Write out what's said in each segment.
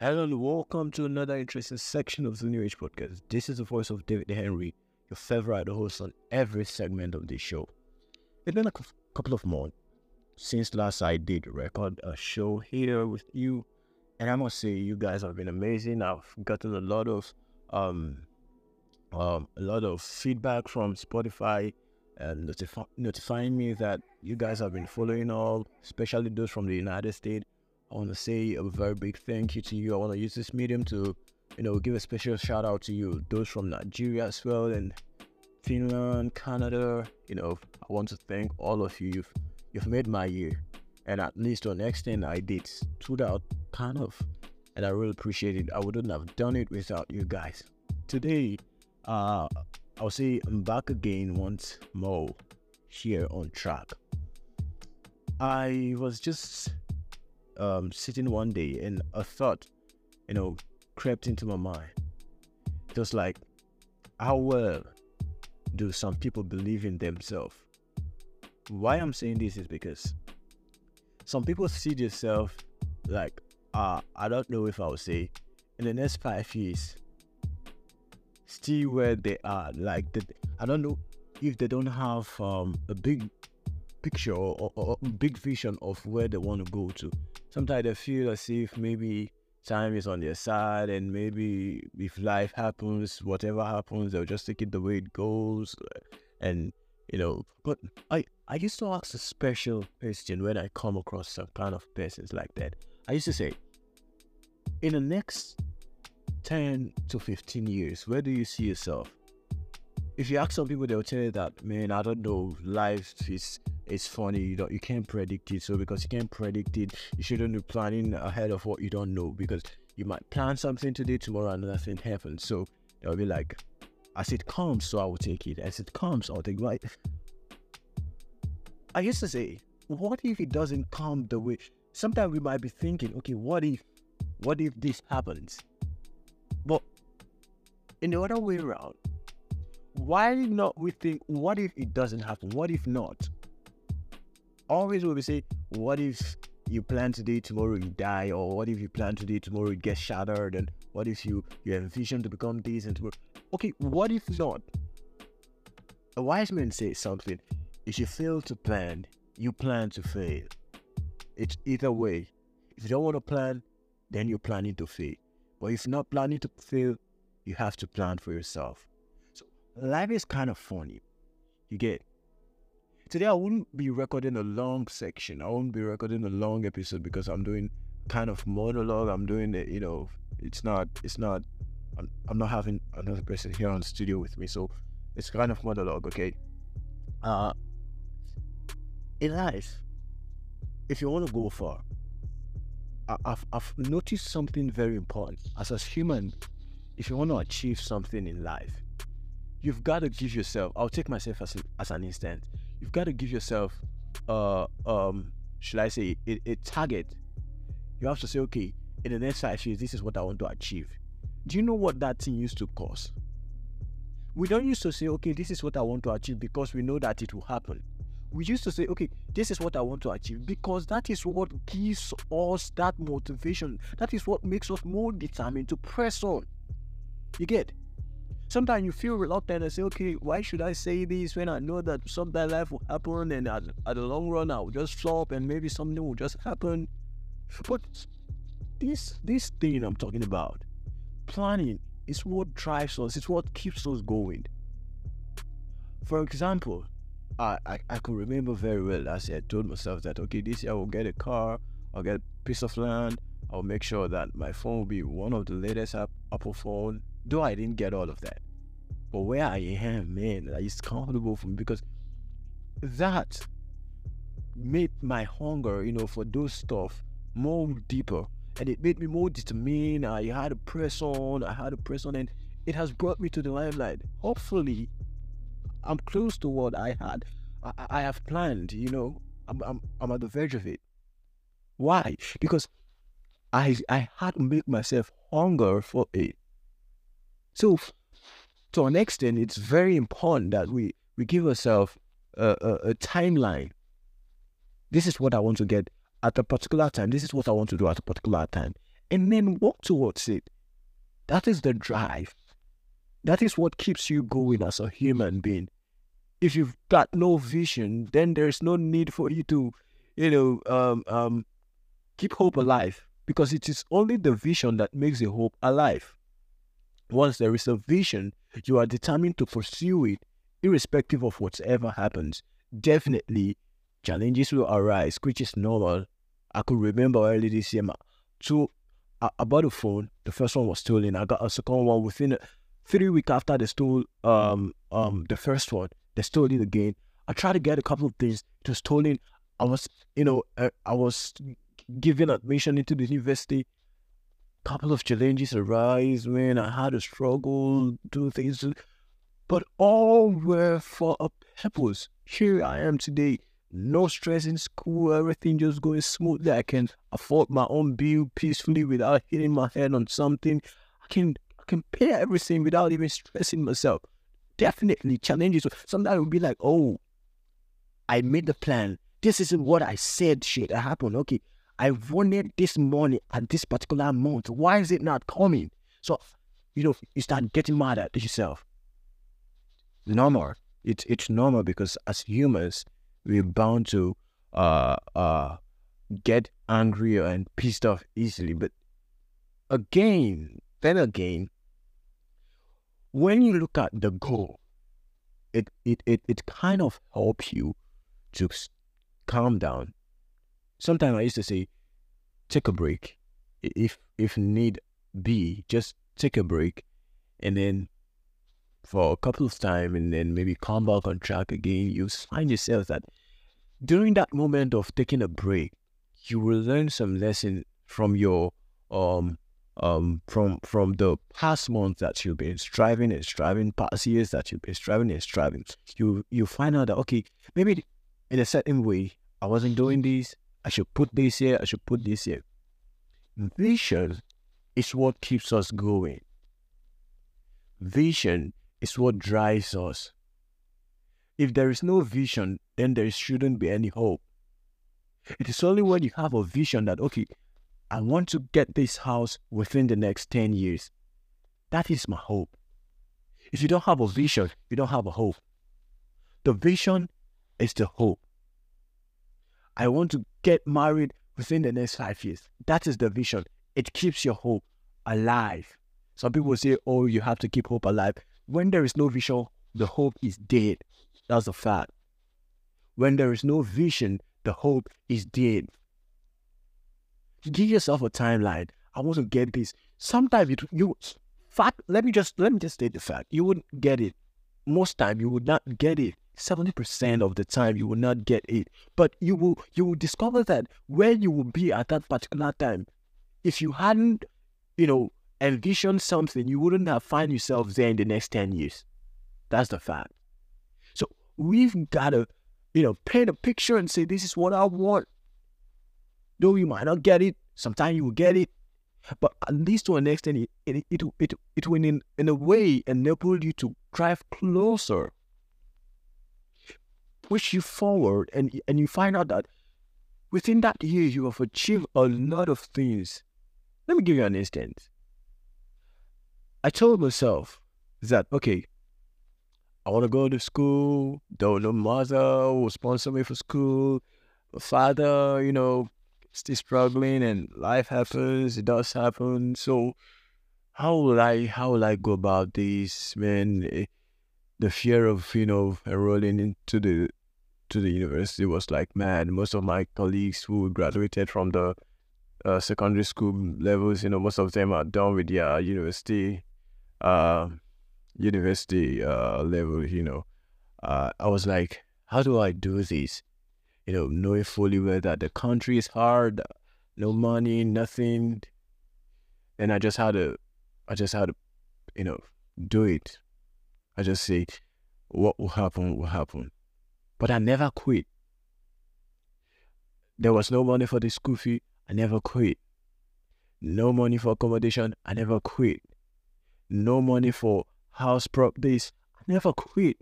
Hello and welcome to another interesting section of the New Age Podcast. This is the voice of David Henry, your favorite host on every segment of this show. It's been a couple of months since last I did record a show here with you, and I must say you guys have been amazing. I've gotten a lot of um um a lot of feedback from Spotify and notifi- notifying me that you guys have been following all, especially those from the United States. I want to say a very big thank you to you. I want to use this medium to, you know, give a special shout out to you, those from Nigeria as well, and Finland, Canada. You know, I want to thank all of you. You've, you've made my year, and at least to an extent, I did stood out kind of, and I really appreciate it. I wouldn't have done it without you guys. Today, uh, I'll say I'm back again once more here on track. I was just um, sitting one day and a thought, you know, crept into my mind. Was like, how well do some people believe in themselves? Why I'm saying this is because some people see themselves like, uh, I don't know if I would say, in the next five years, still where they are. Like, the, I don't know if they don't have um, a big picture or, or, or big vision of where they want to go to sometimes they feel as if maybe time is on their side and maybe if life happens whatever happens they'll just take it the way it goes uh, and you know but i i used to ask a special question when i come across some kind of persons like that. I used to say in the next 10 to 15 years where do you see yourself? If you ask some people they'll tell you that man i don't know life is it's funny you don't you can't predict it. So because you can't predict it you shouldn't be planning ahead of what you don't know because you might plan something today tomorrow and nothing happens. So they'll be like as it comes so i will take it. As it comes i'll take right? I used to say what if it doesn't come the way sometimes we might be thinking okay what if what if this happens? But in the other way around why not we think what if it doesn't happen? What if not always will be say, what if you plan today, tomorrow you die, or what if you plan today, tomorrow it gets shattered, and what if you you envision to become this and tomorrow? Okay, what if not? A wise man says something: if you fail to plan, you plan to fail. It's either way. If you don't want to plan, then you're planning to fail. But if you're not planning to fail, you have to plan for yourself. So life is kind of funny. You get Today I wouldn't be recording a long section. I won't be recording a long episode because I'm doing kind of monologue. I'm doing it, you know, it's not it's not I'm, I'm not having another person here on studio with me. So it's kind of monologue, okay? Uh in life, if you want to go far, I've I've noticed something very important. As a human, if you want to achieve something in life, you've got to give yourself. I'll take myself as, as an instance you've got to give yourself uh um should I say a, a target. You have to say, okay, in the next five years, this is what I want to achieve. Do you know what that thing used to cost? We don't used to say, okay, this is what I want to achieve because we know that it will happen. We used to say, okay, this is what I want to achieve because that is what gives us that motivation. That is what makes us more determined to press on. You get? Sometimes you feel reluctant and say, okay, why should I say this when I know that something life will happen and at, at the long run I will just flop and maybe something will just happen. But this this thing I'm talking about, planning, is what drives us, it's what keeps us going. For example, I, I, I could remember very well as I told myself that okay, this year I will get a car, I'll get a piece of land, I'll make sure that my phone will be one of the latest Apple phone Though I didn't get all of that. But where I am, man, it's comfortable for me because that made my hunger, you know, for those stuff more deeper. And it made me more determined. I had to press on, I had to press on, and it has brought me to the limelight. Hopefully, I'm close to what I had. I, I have planned, you know, I'm, I'm, I'm at the verge of it. Why? Because I, I had to make myself hunger for it. So, to an extent, it's very important that we, we give ourselves a, a, a timeline. This is what I want to get at a particular time. This is what I want to do at a particular time. and then walk towards it. That is the drive. That is what keeps you going as a human being. If you've got no vision, then there's no need for you to, you know, um, um, keep hope alive because it is only the vision that makes the hope alive. Once there is a vision, you are determined to pursue it, irrespective of whatever happens. Definitely, challenges will arise, which is normal. I could remember early this year, two I, I bought a phone. The first one was stolen. I got a second one within three weeks after they stole um um the first one. They stole it again. I tried to get a couple of things. It was stolen. I was you know uh, I was given admission into the university. Couple of challenges arise when I had a struggle, do things, but all were for a purpose. Here I am today no stress in school, everything just going smoothly. I can afford my own bill peacefully without hitting my head on something. I can I can pay everything without even stressing myself. Definitely challenges. Sometimes it will be like, oh, I made the plan. This isn't what I said shit happened. Okay. I wanted this money at this particular month. Why is it not coming? So, you know, you start getting mad at yourself. Normal. It's it's normal because as humans, we're bound to uh, uh, get angry and pissed off easily. But again, then again, when you look at the goal, it it it, it kind of helps you to calm down. Sometimes I used to say, take a break. If if need be, just take a break and then for a couple of time and then maybe come back on track again, you find yourself that during that moment of taking a break, you will learn some lesson from your um um from from the past months that you've been striving and striving, past years that you've been striving and striving. You you find out that okay, maybe in a certain way I wasn't doing this. I should put this here. I should put this here. Vision is what keeps us going. Vision is what drives us. If there is no vision, then there shouldn't be any hope. It is only when you have a vision that, okay, I want to get this house within the next 10 years. That is my hope. If you don't have a vision, you don't have a hope. The vision is the hope. I want to get married within the next five years. That is the vision. It keeps your hope alive. Some people say, oh, you have to keep hope alive. When there is no vision, the hope is dead. That's a fact. When there is no vision, the hope is dead. Give yourself a timeline. I want to get this. Sometimes you, you fact. Let me just let me just state the fact. You wouldn't get it. Most time you would not get it. Seventy percent of the time you will not get it. But you will you will discover that where you will be at that particular time. If you hadn't, you know, envisioned something, you wouldn't have find yourself there in the next ten years. That's the fact So we've got to, you know, paint a picture and say, this is what I want. Though you might not get it, sometimes you will get it. But at least to an extent, it, it, it, it, it will in, in a way enable you to drive closer, push you forward, and, and you find out that within that year, you have achieved a lot of things. Let me give you an instance. I told myself that, okay, I want to go to school. Don't know mother will sponsor me for school. My father, you know, still struggling and life happens. It does happen. So how will I how will I go about this, man? Eh, the fear of, you know, enrolling into the to the university was like, man, most of my colleagues who graduated from the uh, secondary school levels, you know, most of them are done with their university. Uh, university uh, level, you know, uh, I was like, how do I do this? You know, knowing fully well that the country is hard, no money, nothing. And I just had to, I just had to, you know, do it. I just say, what will happen will happen. But I never quit. There was no money for the school fee. I never quit. No money for accommodation. I never quit. No money for house prop this. I never quit.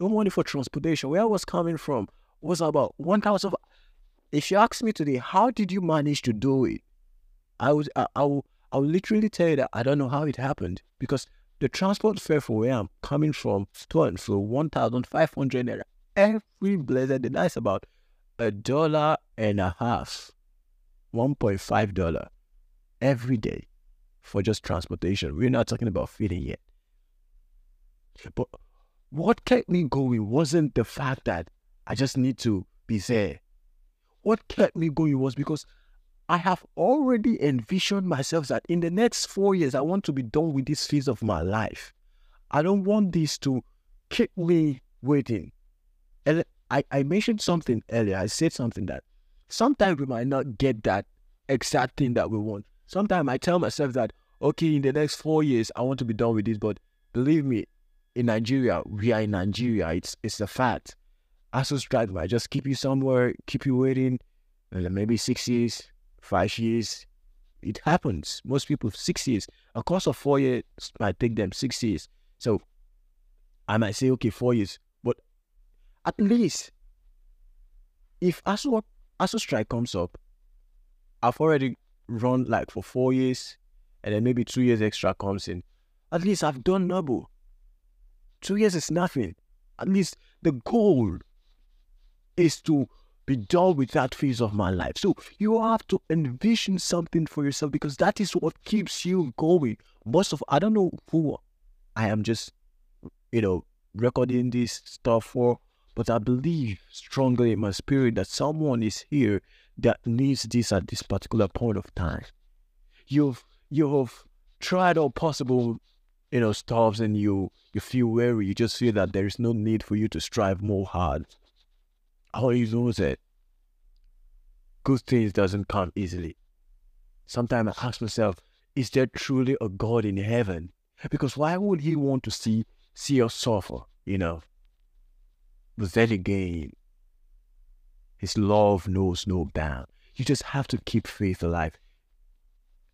No money for transportation. Where I was coming from was about 1,000. If you ask me today, how did you manage to do it? I would I, I will I will literally tell you that I don't know how it happened because the transport fare for where I'm coming from to and fro one thousand five hundred naira every blessed day. That's about a dollar and a half, one point five dollar every day for just transportation. We're not talking about feeding yet. But what kept me going wasn't the fact that I just need to be there. What kept me going was because I have already envisioned myself that in the next four years, I want to be done with this phase of my life. I don't want this to keep me waiting. And I, I mentioned something earlier. I said something that sometimes we might not get that exact thing that we want. Sometimes I tell myself that, okay, in the next four years, I want to be done with this. But believe me, in Nigeria, we are in Nigeria. It's it's a fact. ASUU strike might just keep you somewhere, keep you waiting, maybe six years, five years. It happens. Most people six years. A course of four years might take them six years. So I might say, okay, four years. At least if ASUU ASUU strike comes up, I've already run like for four years, and then maybe two years extra comes in. At least I've done double. Two years is nothing. At least the goal is to be done with that phase of my life. So you have to envision something for yourself because that is what keeps you going. Most of I don't know who I am just, you know, recording this stuff for, but I believe strongly in my spirit that someone is here that needs this at this particular point of time. You've you've tried all possible you know, stops and you you feel weary, you just feel that there is no need for you to strive more hard. All you know is that good things doesn't come easily. Sometimes I ask myself, is there truly a God in heaven? Because why would he want to see see us suffer, you know? Then again, his love knows no bound. You just have to keep faith alive.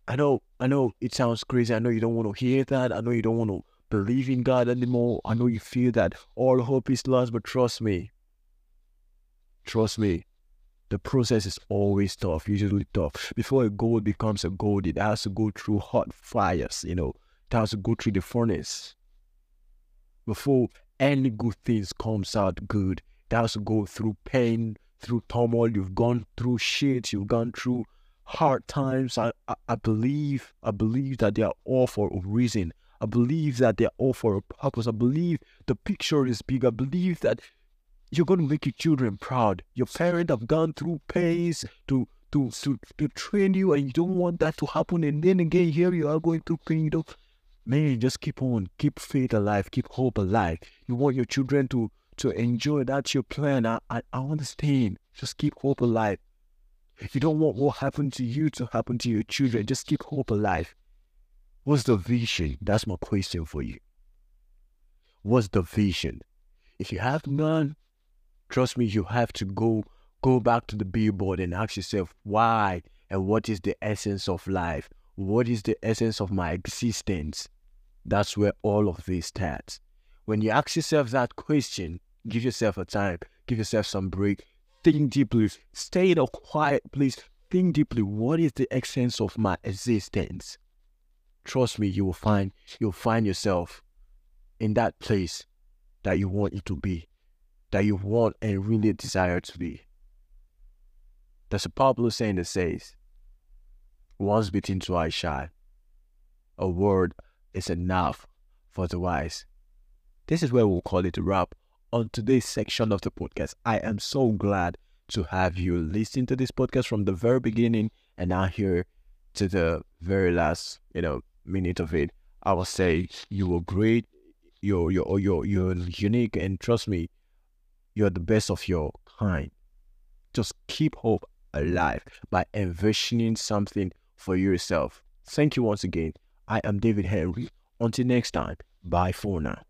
I know, I know it sounds crazy. I know you don't want to hear that. I know you don't want to believe in God anymore. I know you feel that all hope is lost, but trust me. Trust me. The process is always tough, usually tough. Before a gold becomes a gold, it has to go through hot fires, you know. It has to go through the furnace. Before any good things comes out good, to go through pain, through turmoil. You've gone through shit. You've gone through hard times, I, I, I believe, I believe that they are all for a reason. I believe that they are all for a purpose. I believe the picture is big. I believe that you're going to make your children proud. Your parents have gone through pains to to to to train you, and you don't want that to happen. And then again, here you are going through pain. You don't, man, just keep on, keep faith alive, keep hope alive. You want your children to to enjoy. That's your plan. I I, I understand. Just keep hope alive. You don't want what happened to you to happen to your children. Just keep hope alive. What's the vision? That's my question for you. What's the vision? If you have none, trust me, you have to go go back to the billboard and ask yourself why and what is the essence of life? What is the essence of my existence? That's where all of this starts. When you ask yourself that question, give yourself a time, give yourself some break, think deeply. Stay in a quiet place. Think deeply. What is the essence of my existence? Trust me, you will find you'll find yourself in that place that you want it to be, that you want and really desire to be. There's a popular saying that says, once bitten, twice shy. A word is enough for the wise. This is where we'll call it a wrap on today's section of the podcast. I am so glad to have you listen to this podcast from the very beginning and now here to the very last, you know, minute of it. I will say you were great. You're you're oh, you're you're unique and trust me, you're the best of your kind. Just keep hope alive by envisioning something for yourself. Thank you once again. I am David Henry. Until next time, bye for now.